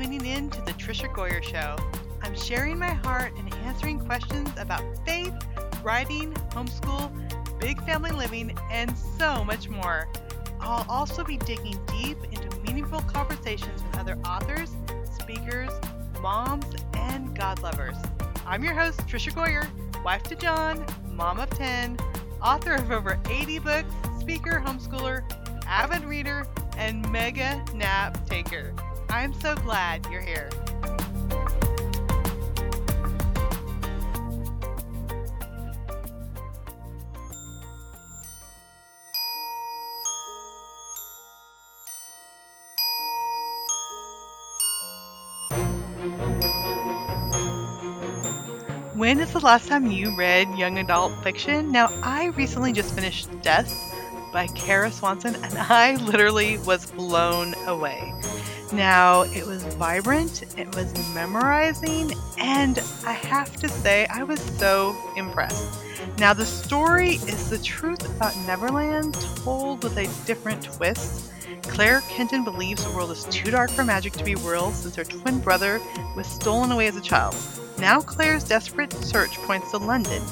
Tuning in to the Tricia Goyer Show. I'm sharing my heart and answering questions about faith, writing, homeschool, big family living, and so much more. I'll also be digging deep into meaningful conversations with other authors, speakers, moms, and God lovers. I'm your host, Tricia Goyer, wife to John, mom of 10, author of over 80 books, speaker, homeschooler, avid reader, and mega nap taker. I'm so glad you're here. When is the last time you read young adult fiction? Now, I recently just finished Death by Kara Swanson, and I literally was blown away. Now, it was vibrant, it was memorizing, and I have to say, I was so impressed. Now, the story is the truth about Neverland told with a different twist. Claire Kenton believes the world is too dark for magic to be real since her twin brother was stolen away as a child. Now, Claire's desperate search points to London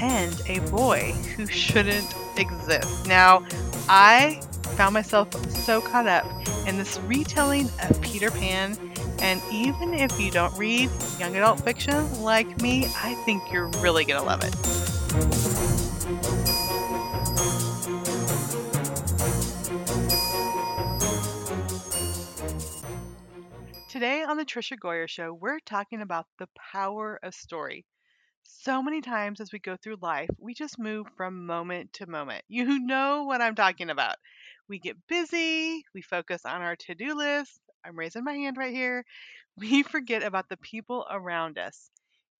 and a boy who shouldn't exist. Now, I found myself so caught up in this retelling of Peter Pan, and even if you don't read young adult fiction like me, I think you're really going to love it. Today on the Tricia Goyer Show, we're talking about the power of story. So many times as we go through life, we just move from moment to moment. You know what I'm talking about. We get busy, we focus on our to do list. I'm raising my hand right here. We forget about the people around us.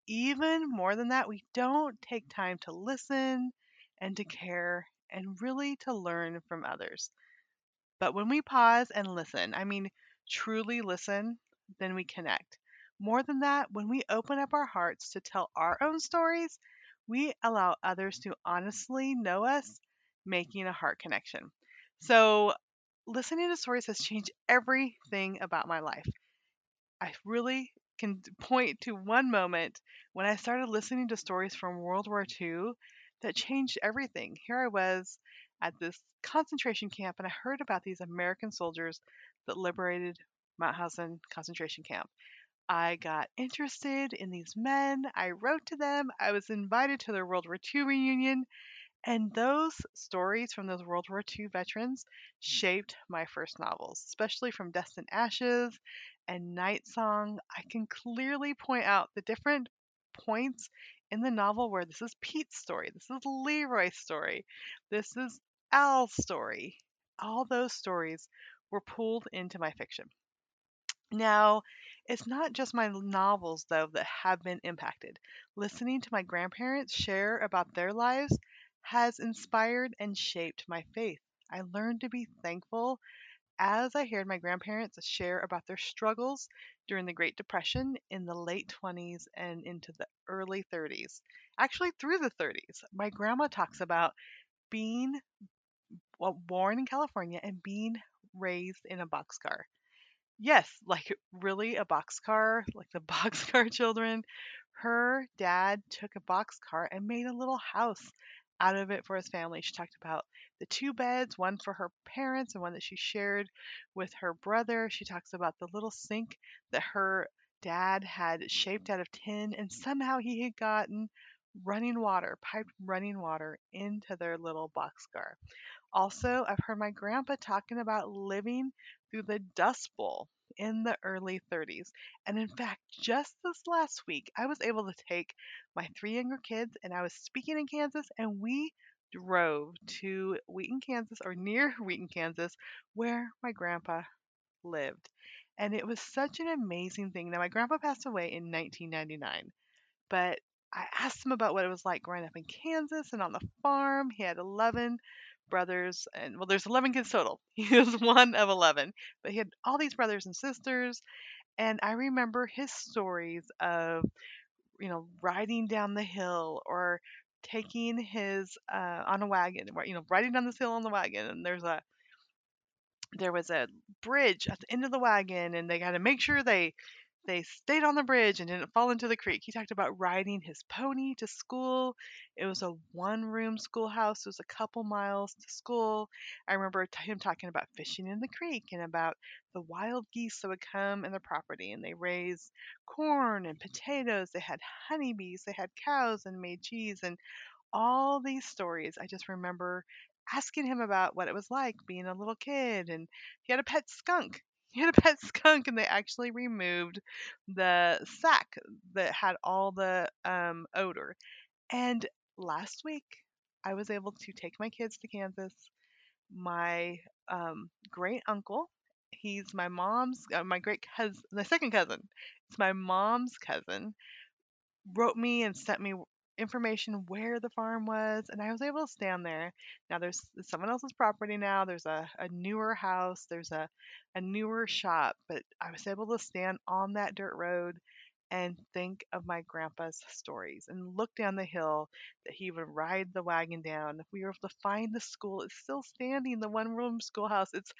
Even more than that, we don't take time to listen and to care and really to learn from others. But when we pause and listen, I mean, truly listen, then we connect. More than that, when we open up our hearts to tell our own stories, we allow others to honestly know us, making a heart connection. So, listening to stories has changed everything about my life. I really can point to one moment when I started listening to stories from World War II that changed everything. Here I was at this concentration camp and I heard about these American soldiers that liberated Mauthausen concentration camp. I got interested in these men. I wrote to them. I was invited to their World War II reunion. And those stories from those World War II veterans shaped my first novels, especially from Dust and Ashes and Night Song. I can clearly point out the different points in the novel where this is Pete's story, this is Leroy's story, this is Al's story. All those stories were pulled into my fiction. Now, it's not just my novels, though, that have been impacted. Listening to my grandparents share about their lives has inspired and shaped my faith. I learned to be thankful as I heard my grandparents share about their struggles during the Great Depression in the late 20s and into the early 30s. Actually, through the 30s. My grandma talks about being well, born in California and being raised in a boxcar. Yes, like really a boxcar, like the boxcar children. Her dad took a boxcar and made a little house out of it for his family. She talked about the two beds, one for her parents and one that she shared with her brother. She talks about the little sink that her dad had shaped out of tin, and somehow he had gotten running water, piped running water into their little boxcar. Also, I've heard my grandpa talking about living through the Dust Bowl in the early 30s. And in fact, just this last week, I was able to take my three younger kids and I was speaking in Kansas, and we drove to Wheaton, Kansas, or near Wheaton, Kansas, where my grandpa lived. And it was such an amazing thing. Now, my grandpa passed away in 1999, but I asked him about what it was like growing up in Kansas and on the farm. He had 11 brothers and well there's 11 kids total. He was one of 11 but he had all these brothers and sisters and i remember his stories of you know riding down the hill or taking his uh, on a wagon you know riding down this hill on the wagon and there's a there was a bridge at the end of the wagon and they got to make sure they they stayed on the bridge and didn't fall into the creek. He talked about riding his pony to school. It was a one room schoolhouse. It was a couple miles to school. I remember him talking about fishing in the creek and about the wild geese that would come in the property and they raised corn and potatoes. They had honeybees. They had cows and made cheese and all these stories. I just remember asking him about what it was like being a little kid and he had a pet skunk he had a pet skunk and they actually removed the sack that had all the um, odor. And last week i was able to take my kids to kansas. My um, great uncle he's my mom's uh, my great cousin the second cousin it's my mom's cousin wrote me and sent me information where the farm was and I was able to stand there. Now there's someone else's property now. There's a, a newer house, there's a, a newer shop, but I was able to stand on that dirt road and think of my grandpa's stories and look down the hill that he would ride the wagon down. We were able to find the school. It's still standing, the one room schoolhouse. It's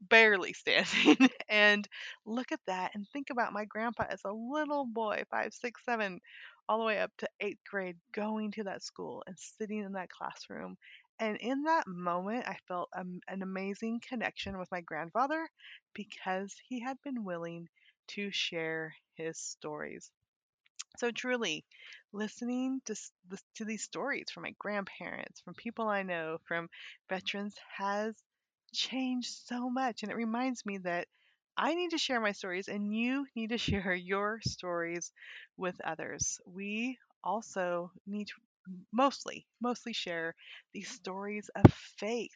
barely standing. and look at that and think about my grandpa as a little boy, five, six, seven, all the way up to eighth grade, going to that school and sitting in that classroom. And in that moment, I felt um, an amazing connection with my grandfather because he had been willing to share his stories. So truly, listening to to these stories from my grandparents, from people I know, from veterans has changed so much. And it reminds me that I need to share my stories and you need to share your stories with others. We also need to mostly, mostly share these stories of faith.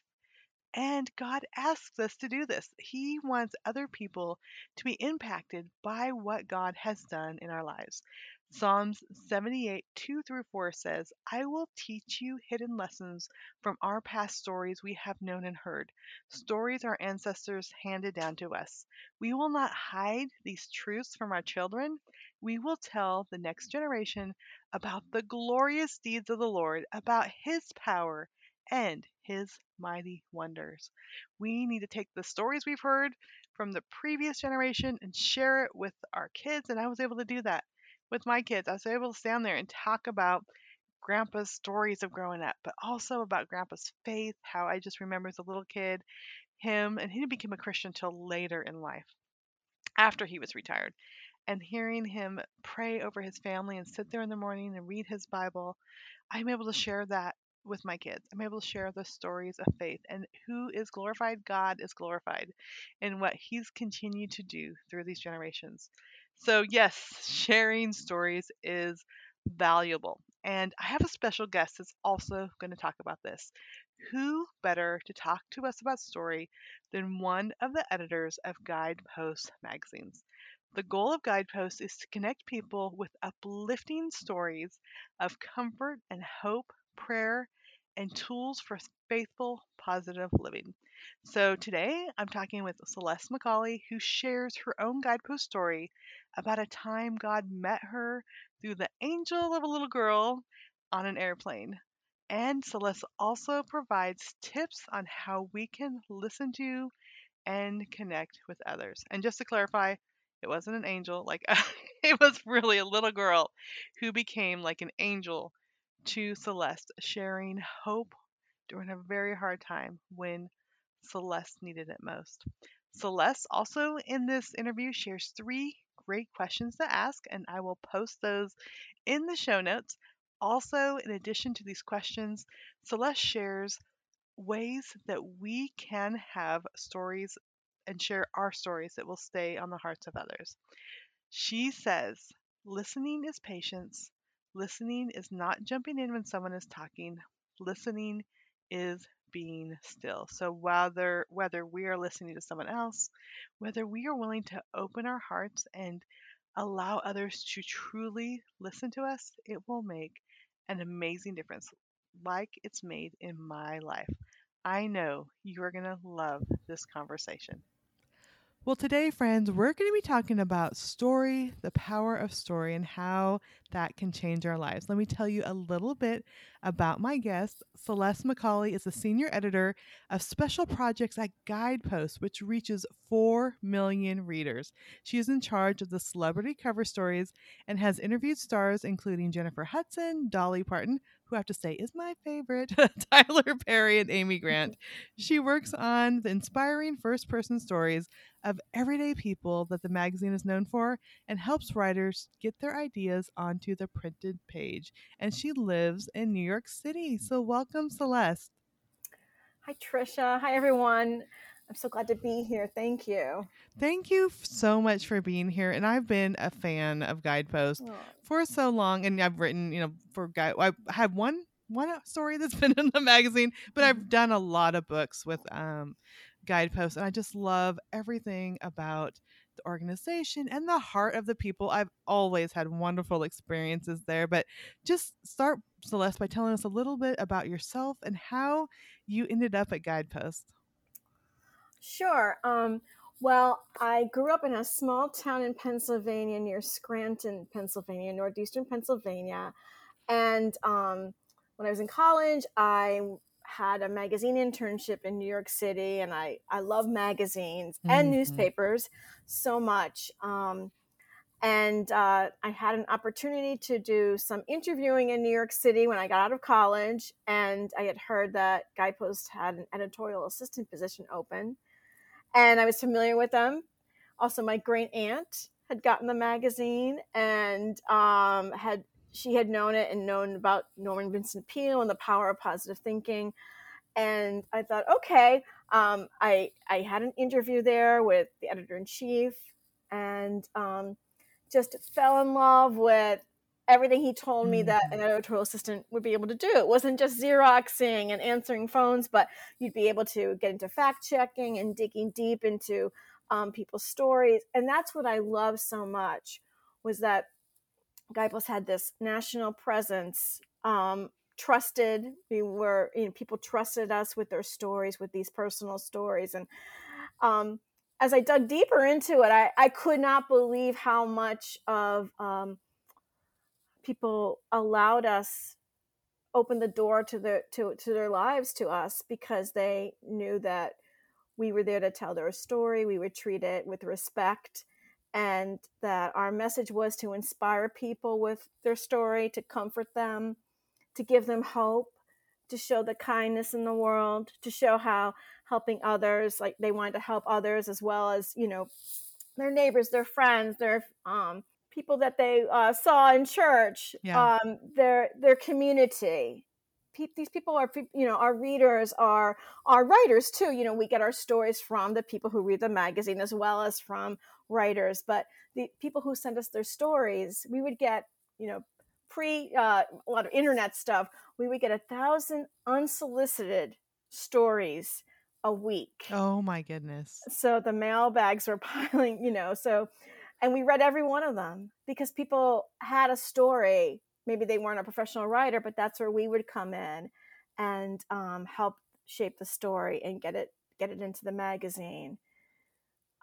And God asks us to do this. He wants other people to be impacted by what God has done in our lives. Psalms 78, 2 through 4 says, I will teach you hidden lessons from our past stories we have known and heard, stories our ancestors handed down to us. We will not hide these truths from our children. We will tell the next generation about the glorious deeds of the Lord, about his power and his mighty wonders. We need to take the stories we've heard from the previous generation and share it with our kids, and I was able to do that with my kids. I was able to stand there and talk about grandpa's stories of growing up, but also about grandpa's faith, how I just remember as a little kid, him, and he didn't become a Christian until later in life, after he was retired. And hearing him pray over his family and sit there in the morning and read his Bible, I'm able to share that with my kids. I'm able to share the stories of faith and who is glorified? God is glorified in what he's continued to do through these generations. So, yes, sharing stories is valuable. And I have a special guest that's also going to talk about this. Who better to talk to us about story than one of the editors of Guidepost magazines? The goal of Guidepost is to connect people with uplifting stories of comfort and hope, prayer, and tools for faithful, positive living. So today I'm talking with Celeste McCauley, who shares her own guidepost story about a time God met her through the angel of a little girl on an airplane. And Celeste also provides tips on how we can listen to and connect with others. And just to clarify, it wasn't an angel, like it was really a little girl who became like an angel to Celeste, sharing hope during a very hard time when Celeste needed it most. Celeste also in this interview shares three great questions to ask, and I will post those in the show notes. Also, in addition to these questions, Celeste shares ways that we can have stories and share our stories that will stay on the hearts of others. She says, listening is patience. Listening is not jumping in when someone is talking. Listening is being still. So whether whether we are listening to someone else, whether we are willing to open our hearts and allow others to truly listen to us, it will make an amazing difference like it's made in my life. I know you are going to love this conversation. Well, today, friends, we're going to be talking about story, the power of story, and how that can change our lives. Let me tell you a little bit about my guest. Celeste McCauley is a senior editor of special projects at Guidepost, which reaches 4 million readers. She is in charge of the celebrity cover stories and has interviewed stars including Jennifer Hudson, Dolly Parton, who I have to say is my favorite, Tyler Perry, and Amy Grant. She works on the inspiring first person stories of everyday people that the magazine is known for and helps writers get their ideas onto the printed page. And she lives in New York City. So, welcome, Celeste. Hi, Tricia. Hi, everyone. I'm so glad to be here. Thank you. Thank you so much for being here. And I've been a fan of Guidepost oh. for so long, and I've written, you know, for Guide. I have one one story that's been in the magazine, but I've mm-hmm. done a lot of books with um, Guidepost, and I just love everything about the organization and the heart of the people. I've always had wonderful experiences there. But just start, Celeste, by telling us a little bit about yourself and how you ended up at Guidepost. Sure. Um, well, I grew up in a small town in Pennsylvania near Scranton, Pennsylvania, northeastern Pennsylvania. And um, when I was in college, I had a magazine internship in New York City, and I, I love magazines mm-hmm. and newspapers so much. Um, and uh, I had an opportunity to do some interviewing in New York City when I got out of college, and I had heard that Guidepost had an editorial assistant position open and I was familiar with them. Also, my great aunt had gotten the magazine and um, had she had known it and known about Norman Vincent Peale and the power of positive thinking. And I thought, okay, um, I I had an interview there with the editor in chief, and um, just fell in love with everything he told me that an mm. editorial assistant would be able to do. It wasn't just Xeroxing and answering phones, but you'd be able to get into fact checking and digging deep into um, people's stories. And that's what I love so much was that Guidepost had this national presence, um, trusted. We were, you know, people trusted us with their stories, with these personal stories. And um, as I dug deeper into it, I, I could not believe how much of um, people allowed us open the door to their to, to their lives to us because they knew that we were there to tell their story we would treat it with respect and that our message was to inspire people with their story to comfort them to give them hope to show the kindness in the world to show how helping others like they wanted to help others as well as you know their neighbors their friends their um, people that they uh, saw in church, yeah. um, their their community. Pe- these people are, you know, our readers are our writers too. You know, we get our stories from the people who read the magazine as well as from writers. But the people who send us their stories, we would get, you know, pre uh, a lot of internet stuff. We would get a thousand unsolicited stories a week. Oh my goodness! So the mailbags were piling. You know, so and we read every one of them because people had a story maybe they weren't a professional writer but that's where we would come in and um, help shape the story and get it get it into the magazine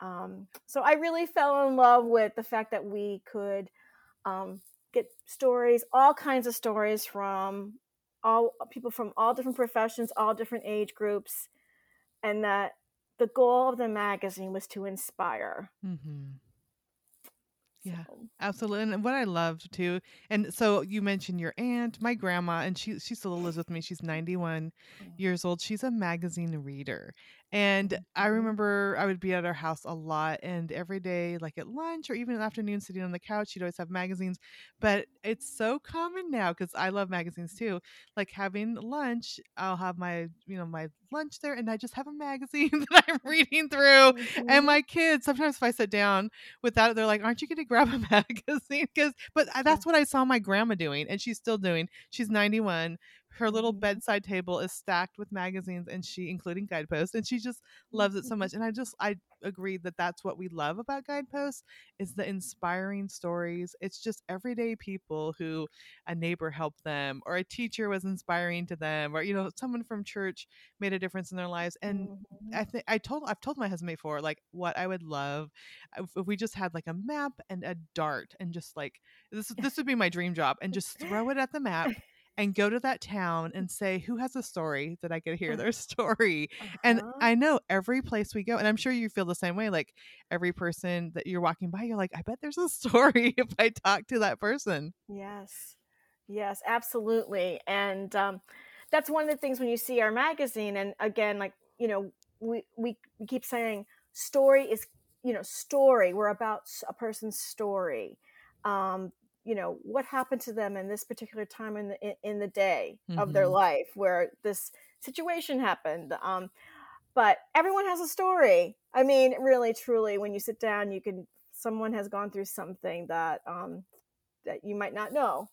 um, so i really fell in love with the fact that we could um, get stories all kinds of stories from all people from all different professions all different age groups and that the goal of the magazine was to inspire mm-hmm. Yeah, absolutely. And what I loved too, and so you mentioned your aunt, my grandma, and she she still lives with me. She's 91 mm. years old. She's a magazine reader. And I remember I would be at our house a lot, and every day, like at lunch or even in the afternoon, sitting on the couch, she'd always have magazines. But it's so common now because I love magazines too. Like having lunch, I'll have my, you know, my lunch there, and I just have a magazine that I'm reading through. Mm-hmm. And my kids, sometimes if I sit down without it, they're like, "Aren't you going to grab a magazine?" Because, but that's what I saw my grandma doing, and she's still doing. She's 91 her little bedside table is stacked with magazines and she including guideposts and she just loves it so much and i just i agree that that's what we love about guideposts is the inspiring stories. It's just everyday people who a neighbor helped them or a teacher was inspiring to them or you know someone from church made a difference in their lives and Mhm. I think I told I've told my husband before like what I would love if, if we just had like a map and a dart and just like this this would be my dream job and just throw it at the map and go to that town and say who has a story that I could hear their story and Uh-huh. I know every place we go and I'm sure you feel the same way like every person that you're walking by you're like I bet there's a story if I talk to that person Yes. Yes, absolutely. And um, that's one of the things when you see our magazine, and again, like, you know, we, we, we keep saying story is, you know, story. We're about a person's story. Um, you know, what happened to them in this particular time in the, in, the day of their Mhm. life where this situation happened. Um, but everyone has a story. I mean, really, truly, when you sit down, you can, someone has gone through something that, um, that you might not know.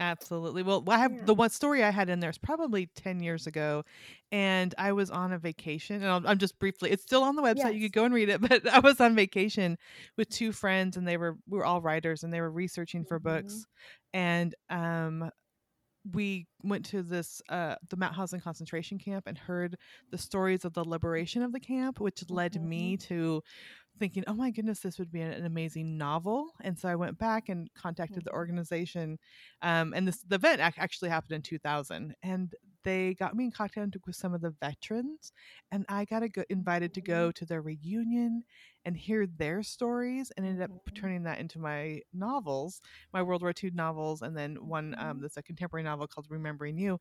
Absolutely. Well, I have Yeah. the one story I had in there is probably 10 years ago, and I was on a vacation. And I'm just briefly, it's still on the website. You could go and read it. But I was on vacation with two friends, and they were we were all writers, and they were researching for Mhm. books. And um, we went to this uh the Mauthausen concentration camp and heard the stories of the liberation of the camp, which led me to thinking, oh my goodness, this would be an, an amazing novel. And so I went back and contacted the Mhm. organization. Um, and this the event ac- actually happened in 2000, and they got me in contact with some of the veterans, and I got a go- invited to go to their reunion and hear their stories, and ended up Mhm. turning that into my novels, my World War II novels, and then one um, Mhm. that's a contemporary novel called Remembering You.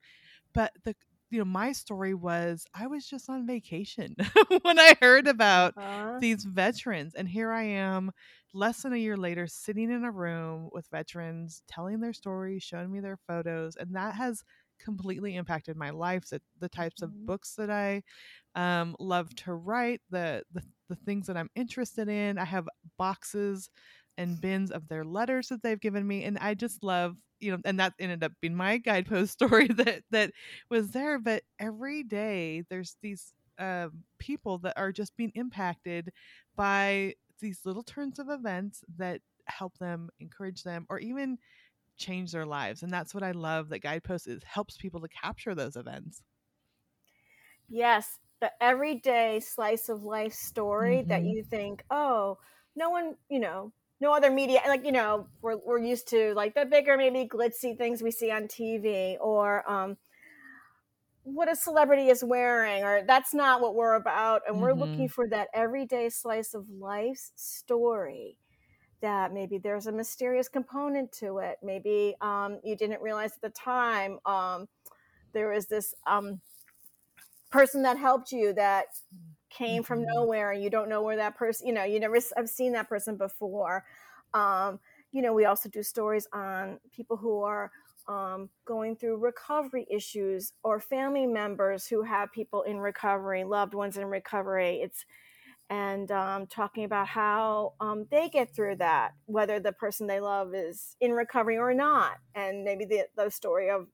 But the you know my story was I was just on vacation when I heard about Uh-huh. these veterans and here i am less than a year later sitting in a room with veterans telling their stories showing me their photos and that has completely impacted my life the, the types of books that i um, love to write the, the the things that i'm interested in i have boxes and bins of their letters that they've given me and i just love you know and that ended up being my guidepost story that that was there but every day there's these um, people that are just being impacted by these little turns of events that help them, encourage them, or even change their lives. And that's what I love that Guidepost is helps people to capture those events. Yes, the everyday slice of life story that Mhm. you think, oh, no one, you know, no other media, like, you know, we're, we're used to like the bigger, maybe glitzy things we see on TV or um, what a celebrity is wearing, or that's not what we're about. And we're looking for that everyday slice of life's story that maybe there's a mysterious component to it. Maybe um, you didn't realize at the time um, there was this um, person that helped you that came from Mhm. nowhere and you don't know where that person, you know, you never have seen that person before. Um, you know, we also do stories on people who are um, going through recovery issues or family members who have people in recovery, loved ones in recovery. It's and um, talking about how um, they get through that, whether the person they love is in recovery or not, and maybe the, the story of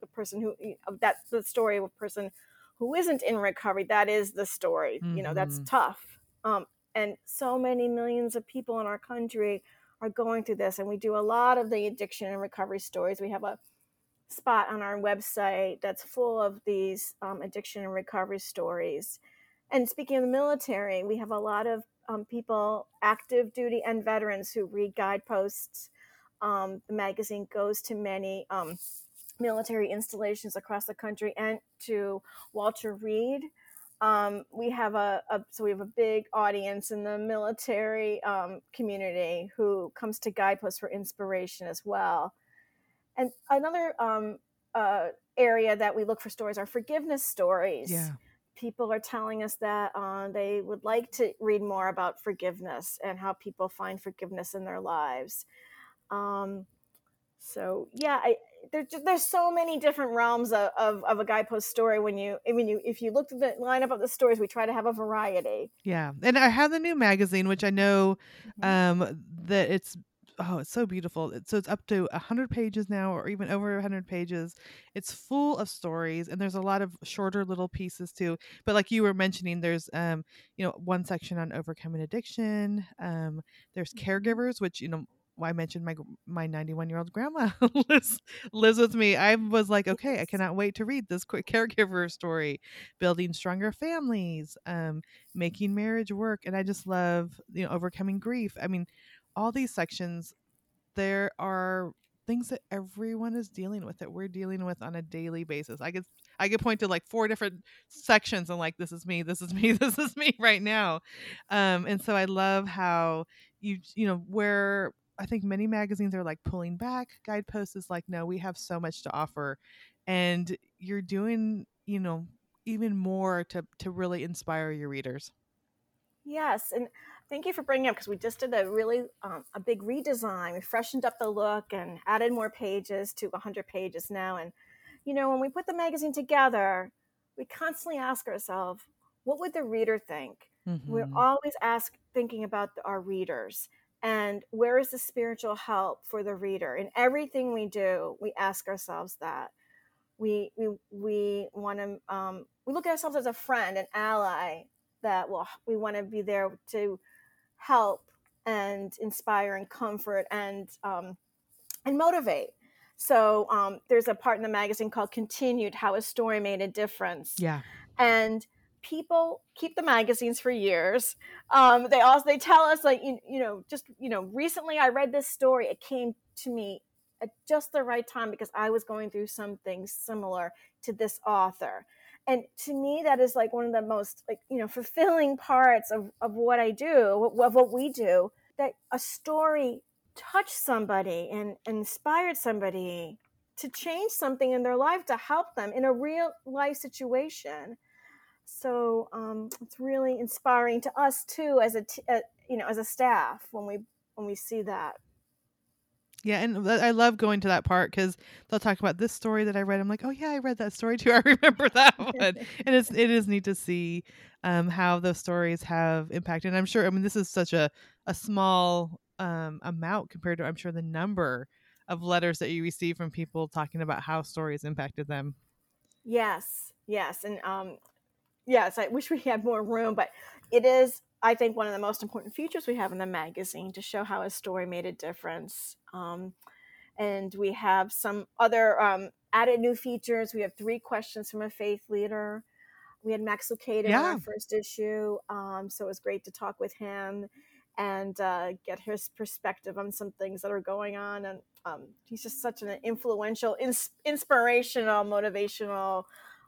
the person who of that the story of a person who isn't in recovery. That is the story. You know, that's Mhm. tough. Um, and so many millions of people in our country are going through this, and we do a lot of the addiction and recovery stories. We have a spot on our website that's full of these um, addiction and recovery stories. And speaking of the military, we have a lot of um, people, active duty and veterans, who read guideposts. Um, the magazine goes to many um, military installations across the country and to Walter Reed. Um, we have a, a, so we have a big audience in the military um, community who comes to Guideposts for inspiration as well. And another um, uh, area that we look for stories are forgiveness stories. Yeah. People are telling us that uh, they would like to read more about forgiveness and how people find forgiveness in their lives. Um, so yeah, I, there, there's so many different realms of, of, of, a guidepost story. When you, I mean, you, if you look at the lineup of the stories, we try to have a variety. Yeah, and I have the new magazine, which I know Mhm. um, that it's oh, it's so beautiful. so it's up to 100 pages now or even over 100 pages. It's full of stories and there's a lot of shorter little pieces too. But like you were mentioning there's um you know one section on overcoming addiction. Um there's Mm-hmm. caregivers which you know I mentioned my my 91 year old grandma lives lives with me. I was like, okay, I cannot wait to read this quick caregiver story, building stronger families, um, making marriage work, and I just love you know overcoming grief. I mean, all these sections, there are things that everyone is dealing with that we're dealing with on a daily basis. I could I could point to like four different sections and like this is me, this is me, this is me right now. Um, and so I love how you you know where I think many magazines are like pulling back. Guidepost is like, no, we have so much to offer, and you're doing, you know, even more to to really inspire your readers. Yes, and thank you for bringing up because we just did a really um, a big redesign. We freshened up the look and added more pages to 100 pages now. And you know, when we put the magazine together, we constantly ask ourselves, what would the reader think? Mm-hmm. We're always ask thinking about our readers and where is the spiritual help for the reader? In everything we do we ask ourselves that. We we we want to um, we look at ourselves as a friend an ally that will we want to be there to help and inspire and comfort and um, and motivate. So um, there's a part in the magazine called continued how a story made a difference. Yeah. And people keep the magazines for years. Um, they also they tell us like you, you know just you know recently I read this story. It came to me at just the right time because I was going through something similar to this author. And to me, that is like one of the most like you know fulfilling parts of, of what I do, of what we do. That a story touched somebody and inspired somebody to change something in their life to help them in a real life situation so um, it's really inspiring to us too as a t- uh, you know as a staff when we when we see that. Yeah and i love going to that part because they'll talk about this story that i read. I'm like oh yeah i read that story too. I remember that one. And it's it is neat to see um, how those stories have impacted. And i'm sure i mean this is such a, a small um, amount compared to i'm sure the number of letters that you receive from people talking about how stories impacted them. Yes yes. And um, yes, I wish we had more room, but it is, I think, one of the most important features we have in the magazine to show how a story made a difference. Um, and we have some other um, added new features. We have three questions from a faith leader. We had Max Lucado yeah. in our first issue, um, so it was great to talk with him and uh, get his perspective on some things that are going on. And um, he's just such an influential, ins- inspirational, motivational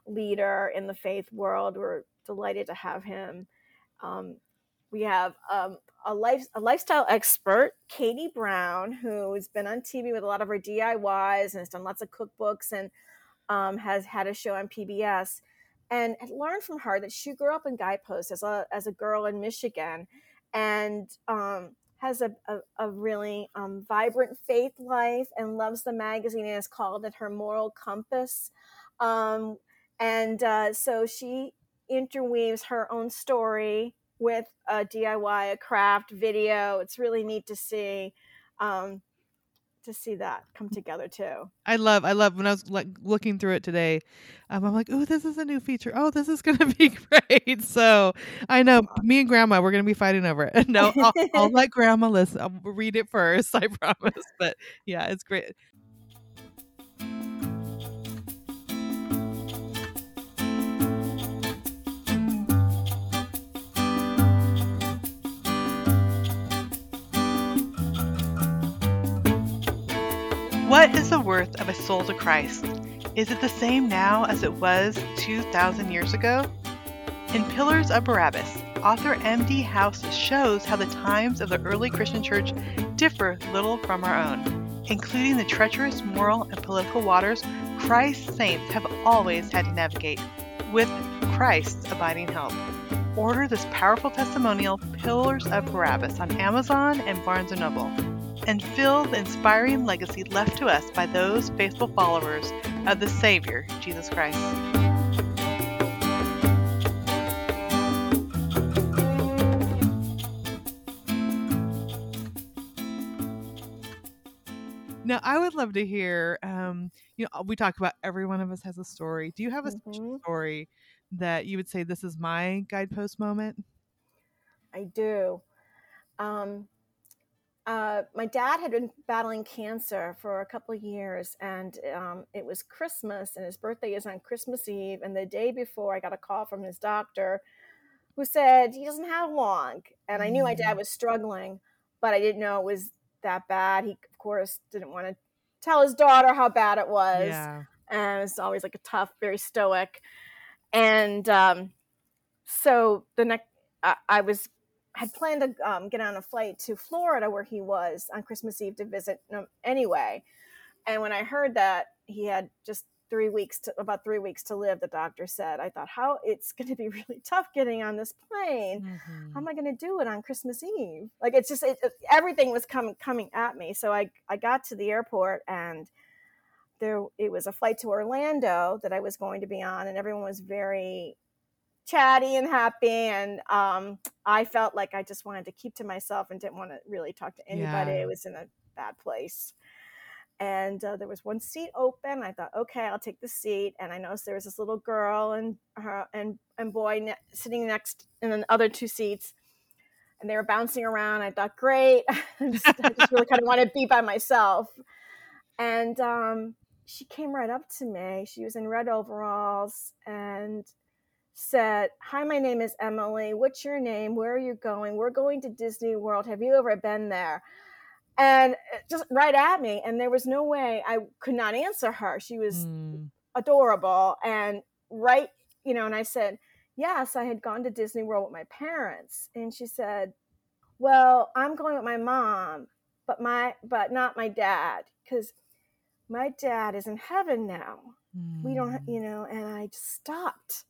leader in the faith world. We're delighted to have him. Um, we have um, a life a lifestyle expert, Katie Brown, who's been on TV with a lot of her DIYs and has done lots of cookbooks and um, has had a show on PBS. And had learned from her that she grew up in Guidepost as a as a girl in Michigan, and um, has a, a, a really um, vibrant faith life and loves the magazine and has called it her moral compass. Um, and uh, so she interweaves her own story with a DIY, a craft video. It's really neat to see. Um, to see that come together too. I love, I love when I was like looking through it today. Um, I'm like, oh, this is a new feature. Oh, this is going to be great. So I know me and Grandma, we're going to be fighting over it. No, I'll, I'll let Grandma listen. I'll read it first. I promise. But yeah, it's great. What is the worth of a soul to Christ? Is it the same now as it was 2,000 years ago? In Pillars of Barabbas, author M.D. House shows how the times of the early Christian church differ little from our own, including the treacherous moral and political waters Christ's saints have always had to navigate, with Christ's abiding help. Order this powerful testimonial, Pillars of Barabbas, on Amazon and Barnes & Noble and fill the inspiring legacy left to us by those faithful followers of the Savior, Jesus Christ. now, I would love to hear. Um, you know, we talk about every one of us has a story. Do you have a Mm-hmm. story that you would say this is my guidepost moment? I do. Um, uh, my dad had been battling cancer for a couple of years, and um, it was Christmas, and his birthday is on Christmas Eve. And the day before, I got a call from his doctor who said he doesn't have long. And I knew my dad Mm. was struggling, but I didn't know it was that bad. He, of course, didn't want to tell his daughter how bad it was. Yeah. and it's always like a tough, very stoic. And um, so the next, I, I was had planned to um, get on a flight to Florida where he was on Christmas Eve to visit him anyway. And when I heard that he had just three weeks to about three weeks to live, the doctor said, I thought, how it's going to be really tough getting on this plane. Mhm. How am I going to do it on Christmas Eve? Like it's just it, it- everything was coming coming at me. So I I got to the airport and there it was a flight to Orlando that I was going to be on, and everyone was very chatty and happy. And um, I felt like I just wanted to keep to myself and didn't want to really talk to anybody. Yeah. It was in a bad place. And uh, there was one seat open. I thought, okay, I'll take the seat. And I noticed there was this little girl and her and and boy ne- sitting next in the other two seats, and they were bouncing around. I thought, great. I just, I just really kind of want to be by myself. And um, she came right up to me. She was in red overalls and said, Hi, my name is Emily. What's your name? Where are you going? We're going to Disney World. Have you ever been there? And uh, just right at me. And there was no way I could not answer her. She was Mm. adorable. And right, you know, and I said, Yes, I had gone to Disney World with my parents. And she said, Well, I'm going with my mom, but my but not my dad, because my dad is in heaven now we don't Mm. you know and i just stopped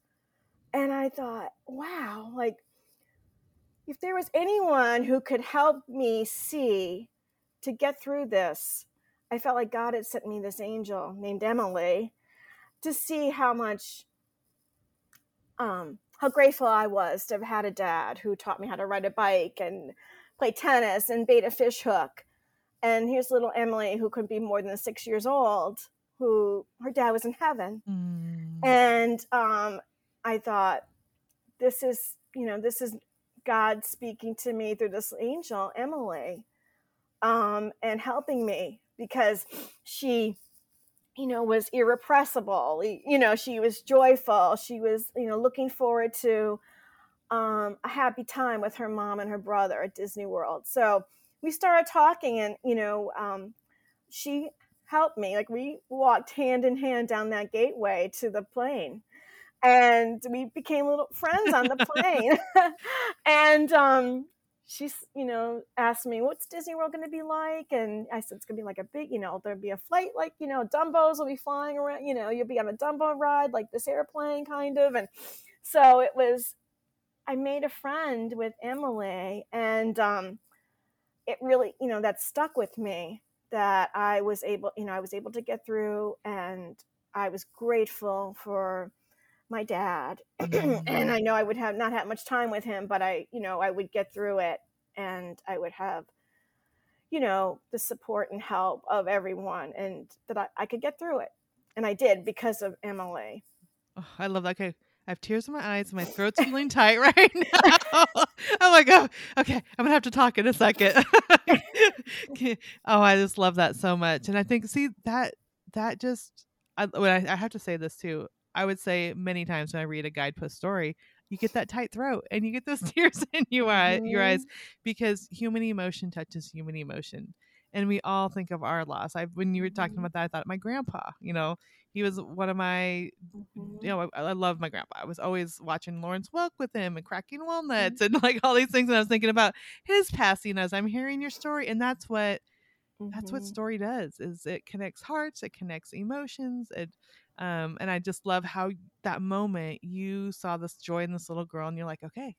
and i thought wow like if there was anyone who could help me see to get through this i felt like god had sent me this angel named emily to see how much um how grateful i was to have had a dad who taught me how to ride a bike and play tennis and bait a fish hook and here's little emily who couldn't be more than six years old who her dad was in heaven Mm. and um, i thought this is you know this is god speaking to me through this angel emily um, and helping me because she you know was irrepressible. You know she was joyful. She was you know looking forward to um, a happy time with her mom and her brother at disney world. So we started talking and you know um, she helped me. Like we walked hand in hand down that gateway to the plane and we became little friends on the plane. And um she's you know asked me what's disney world going to be like? And i said it's going to be like a big you know there'll be a flight like you know dumbos will be flying around you know you'll be on a dumbo ride like this airplane kind of. And so it was i made a friend with emily and um it really you know that stuck with me that i was able you know i was able to get through and i was grateful for my dad and i know i would have not have much time with him but i you know i would get through it and i would have you know the support and help of everyone and that i, I could get through it and i did because of emily Oh, I love that. Okay. I have tears in my eyes my throat's feeling tight right now. oh my god. Okay, I'm gonna have to talk in a second. Oh, I just love that so much, and I think see that that just I, when I, I have to say this too. I would say many times when I read a guidepost story, you get that tight throat and you get those tears in uh, your eye, your eyes because human emotion touches human emotion, and we all think of our loss. I when you were talking Mhm. about that, I thought my grandpa. You know, he was one of my you mm-hmm. know, I, I love my grandpa. I was always watching Lawrence Welk with him and cracking mm-hmm. walnuts and like all these things. And I was thinking about his passing as I'm hearing your story. And that's what that's what story does is it connects hearts, it connects emotions. It um and I just love how that moment you saw this joy in this little girl and you're like, okay,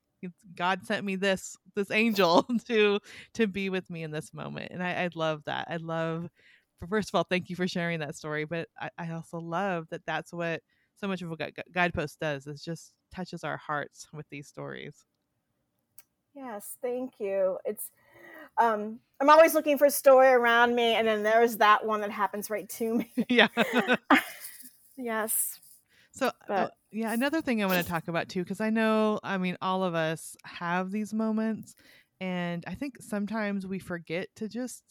God sent me this this angel to to be with me in this moment. And I, I love that. I love first of all, thank you for sharing that story. But I, I also love that that's what so much of gu- guidepost does is just touches our hearts with these stories. Yes, thank you. It's um, I'm always looking for a story around me, and then there's that one that happens right to me. Yeah. yes. So, uh, But- yeah, another thing I want to talk about too, because I know, I mean, all of us have these moments, and I think sometimes we forget to just,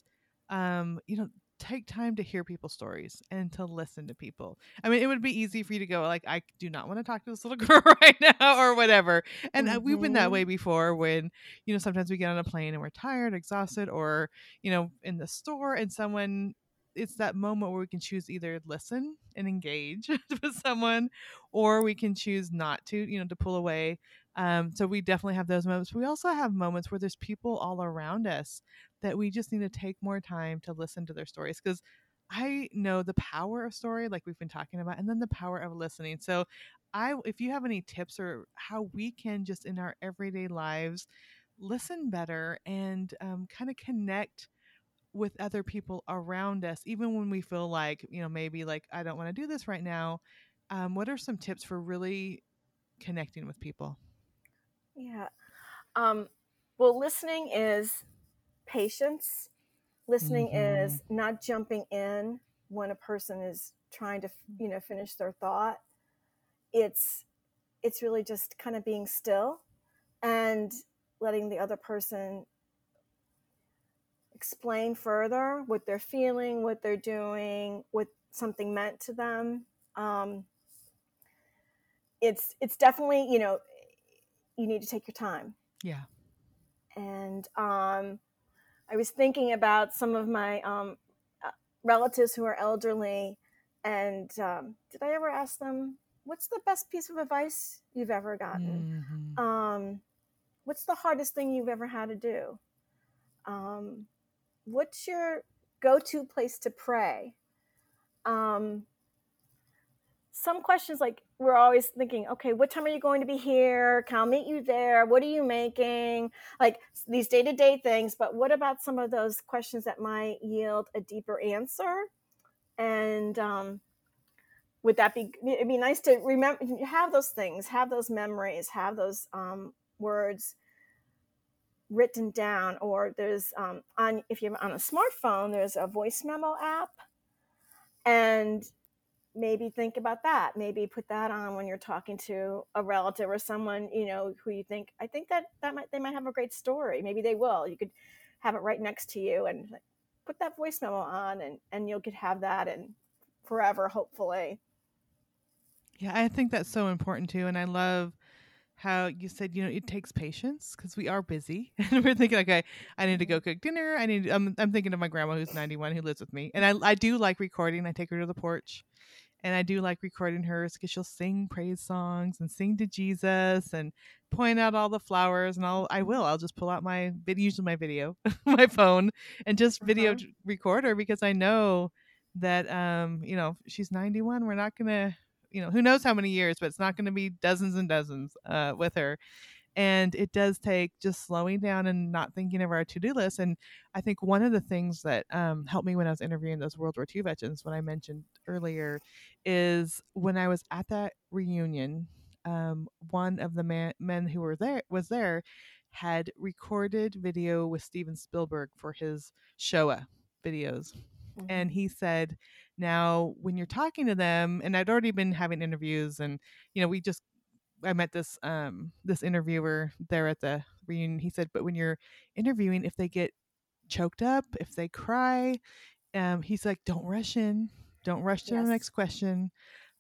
um, you know, take time to hear people's stories and to listen to people. I mean, it would be easy for you to go like, I do not want to talk to this little girl right now, or whatever. And uh, we've been that Mhm. way before when, you know, sometimes we get on a plane and we're tired, exhausted, or you know, in the store and someone it's that moment where we can choose either listen and engage with someone or we can choose not to you know to pull away um, so we definitely have those moments. We also have moments where there's people all around us that we just need to take more time to listen to their stories because i know the power of story like we've been talking about and then the power of listening. So i if you have any tips or how we can just in our everyday lives listen better and um, kind of connect with other people around us, even when we feel like, you know, maybe like, I don't want to do this right now. Um, what are some tips for really connecting with people? Yeah. Um, well, listening is patience. Listening Mhm. is not jumping in when a person is trying to, you know, finish their thought. It's it's really just kind of being still and letting the other person explain further what they're feeling, what they're doing, what something meant to them. Um, it's it's definitely you know you need to take your time Yeah. and um, I was thinking about some of my um, uh, relatives who are elderly, and um, did I ever ask them what's the best piece of advice you've ever gotten? Mhm. Um, what's the hardest thing you've ever had to do? Um, what's your go-to place to pray? Um, some questions like we're always thinking, okay, what time are you going to be here? Can I meet you there? What are you making? Like these day to day things. But what about some of those questions that might yield a deeper answer? And um, would that be? It'd be nice to remember, have those things, have those memories, have those um, words written down. Or there's um, on if you're on a smartphone, there's a voice memo app, and maybe think about that maybe put that on when you're talking to a relative or someone you know who you think i think that that might they might have a great story maybe they will you could have it right next to you and put that voice memo on and and you'll could have that and forever hopefully Yeah, I think that's so important too. And I love how you said, you know, it takes patience because we are busy. and we're thinking, okay, I need to go cook dinner. I need, I'm, I'm thinking of my grandma who's 91 who lives with me. And I, I do like recording. I take her to the porch and I do like recording hers because she'll sing praise songs and sing to Jesus and point out all the flowers. And I'll, I will, I'll just pull out my video, usually my video, my phone, and just video Uh-huh. record her because I know that, um, you know, she's 91. We're not going to, you know, who knows how many years, but it's not going to be dozens and dozens uh, with her. And it does take just slowing down and not thinking of our to do list. And I think one of the things that um, helped me when I was interviewing those World War II veterans, what I mentioned earlier, is when I was at that reunion, um, one of the man- men who were there was there had recorded video with Steven Spielberg for his Shoah videos and he said now when you're talking to them and i'd already been having interviews and you know we just i met this um this interviewer there at the reunion he said but when you're interviewing if they get choked up if they cry um he's like don't rush in don't rush to Yes. the next question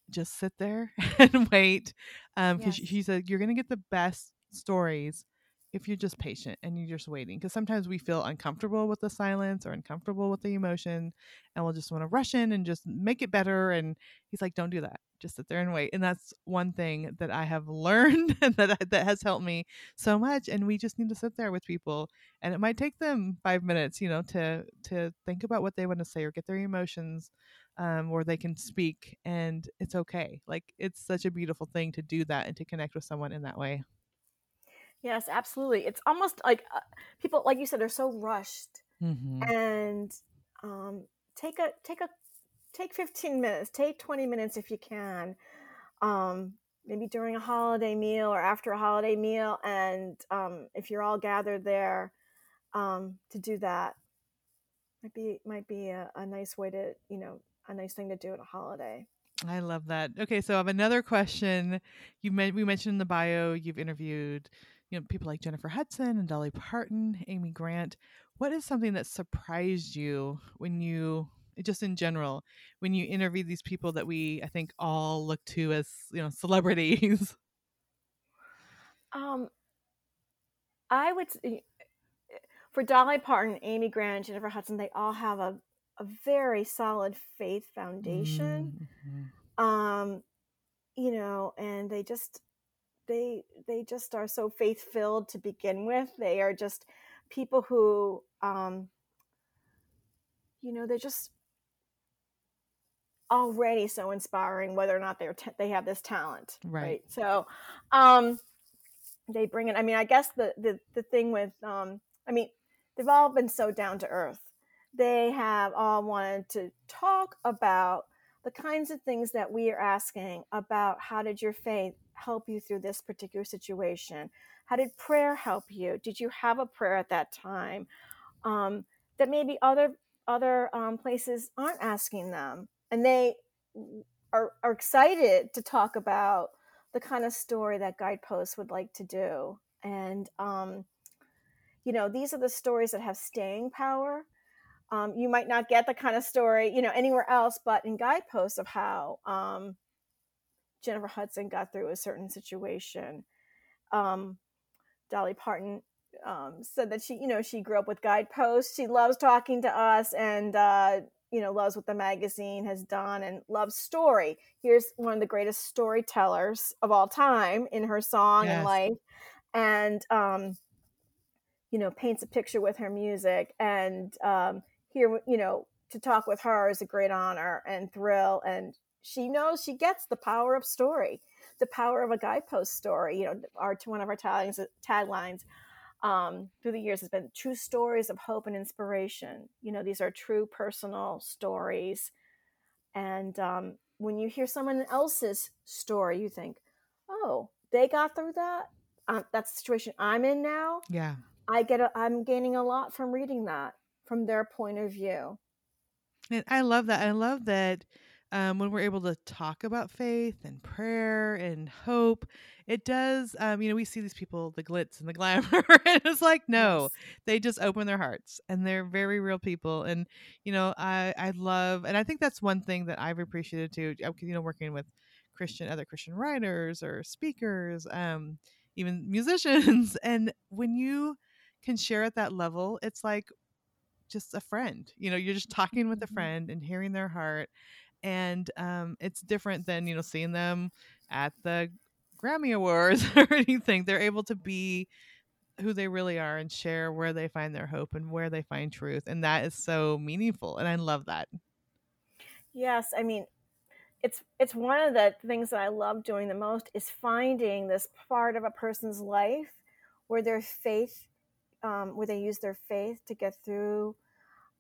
just sit there and wait um because Yes. he said you're gonna get the best stories if you're just patient and you're just waiting because sometimes we feel uncomfortable with the silence or uncomfortable with the emotion and we'll just want to rush in and just make it better and he's like don't do that. Just sit there and wait. And that's one thing that i have learned and that that has helped me so much and we just need to sit there with people and it might take them 5 minutes you know to to think about what they want to say or get their emotions um, where they can speak and it's okay. Like it's such a beautiful thing to do that and to connect with someone in that way yes absolutely it's almost like uh, people like you said are so rushed mm-hmm. and um, take a take a take 15 minutes take 20 minutes if you can um, maybe during a holiday meal or after a holiday meal and um, if you're all gathered there um, to do that might be might be a, a nice way to you know a nice thing to do at a holiday. I love that. Okay, so I have another question. You men- we mentioned in the bio you've interviewed you know people like Jennifer Hudson and Dolly Parton, Amy Grant. What is something that surprised you when you just in general when you interview these people that we I think all look to as you know celebrities? Um, I would for Dolly Parton, Amy Grant, Jennifer Hudson. They all have a a very solid faith foundation. Mm-hmm. Um, you know, and they just they they just are so faith filled to begin with. They are just people who um, you know, they're just already so inspiring whether or not they're t- they have this talent right, right? so um they bring it i mean i guess the the, the thing with um i mean they've all been so down to earth they have all wanted to talk about the kinds of things that we are asking about how did your faith help you through this particular situation? How did prayer help you? Did you have a prayer at that time um, that maybe other other um, places aren't asking them and they are, are excited to talk about the kind of story that guideposts would like to do? And um, you know these are the stories that have staying power. Um, you might not get the kind of story you know anywhere else but in guideposts of how um, jennifer hudson got through a certain situation. Um, dolly parton um, said that she you know she grew up with guideposts. She loves talking to us and uh, you know loves what the magazine has done and loves story. Here's one of the greatest storytellers of all time in her song yes. and life and um you know paints a picture with her music and um here you know to talk with her is a great honor and thrill and she knows she gets the power of story the power of a guidepost story you know our one of our taglines taglines um, through the years has been true stories of hope and inspiration. You know, these are true personal stories. And um, when you hear someone else's story, you think, oh, they got through that. Um, that's the situation I'm in now. Yeah. I get a, I'm gaining a lot from reading that from their point of view. And I love that. I love that um, when we're able to talk about faith and prayer and hope, it does. Um, you know, we see these people, the glitz and the glamour, and it's like, no, yes. they just open their hearts and they're very real people. And you know, I I love, and I think that's one thing that I've appreciated too. You know, working with Christian other Christian writers or speakers, um, even musicians, and when you can share at that level, it's like just a friend. You know, you're just talking with a mm-hmm. friend and hearing their heart and um, it's different than you know seeing them at the Grammy Awards or anything. They're able to be who they really are and share where they find their hope and where they find truth, and that is so meaningful. And I love that. Yes, I mean, it's it's one of the things that I love doing the most is finding this part of a person's life where their faith, um, where they use their faith to get through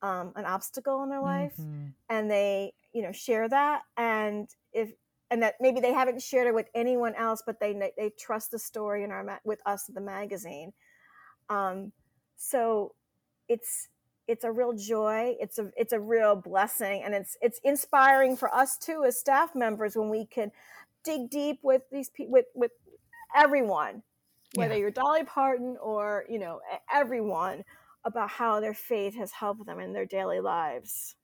um, an obstacle in their life, mm-hmm. and they you know share that and if and that maybe they haven't shared it with anyone else but they they trust the story in our with us the magazine. Um so it's it's a real joy. It's a it's a real blessing and it's it's inspiring for us too as staff members when we can dig deep with these people with with everyone whether yeah. you're dolly parton or you know everyone about how their faith has helped them in their daily lives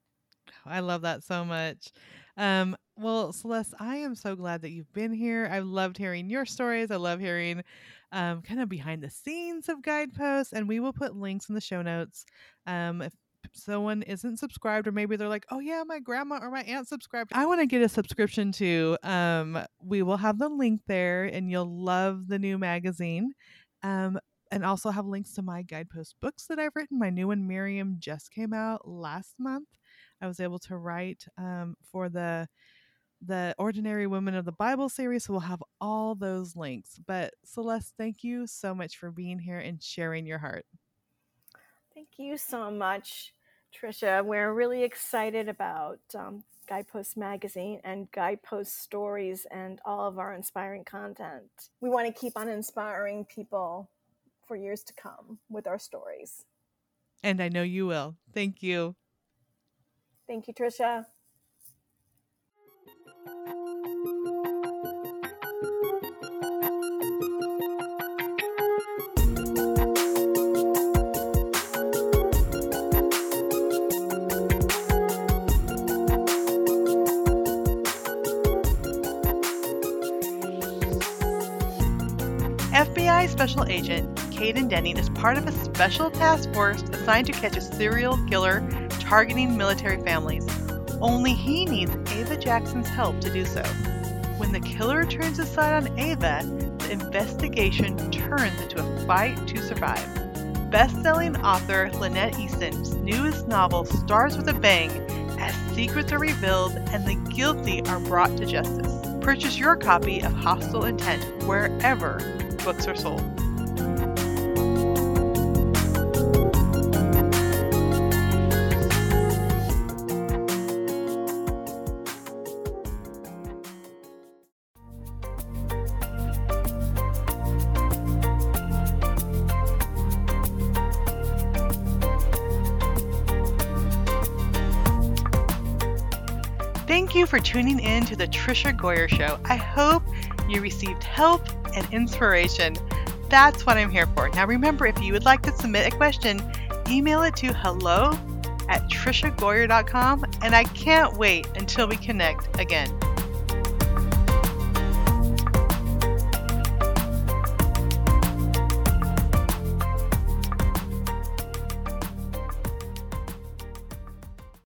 I love that so much. Um, well, Celeste, I am so glad that you've been here. I've loved hearing your stories. I love hearing um, kind of behind the scenes of guideposts, and we will put links in the show notes. Um, if someone isn't subscribed, or maybe they're like, "Oh yeah, my grandma or my aunt subscribed," I want to get a subscription too. Um, we will have the link there, and you'll love the new magazine. Um, and also have links to my guidepost books that I've written. My new one, Miriam, just came out last month. I was able to write um, for the the Ordinary Women of the Bible series. So we'll have all those links. But Celeste, thank you so much for being here and sharing your heart. Thank you so much, Tricia. We're really excited about um, Guidepost Magazine and Guidepost Stories and all of our inspiring content. We want to keep on inspiring people for years to come with our stories. And I know you will. Thank you. Thank you, Tricia. FBI Special Agent Caden Denning is part of a special task force assigned to catch a serial killer targeting military families. Only he needs Ava Jackson's help to do so. When the killer turns his sight on Ava, the investigation turns into a fight to survive. Best-selling author Lynette Eason's newest novel starts with a bang as secrets are revealed and the guilty are brought to justice. Purchase your copy of Hostile Intent wherever books are sold. Tuning in to the Tricia Goyer Show. I hope you received help and inspiration. That's what I'm here for. Now, remember, if you would like to submit a question, email it to hello at triciagoyer.com, and I can't wait until we connect again.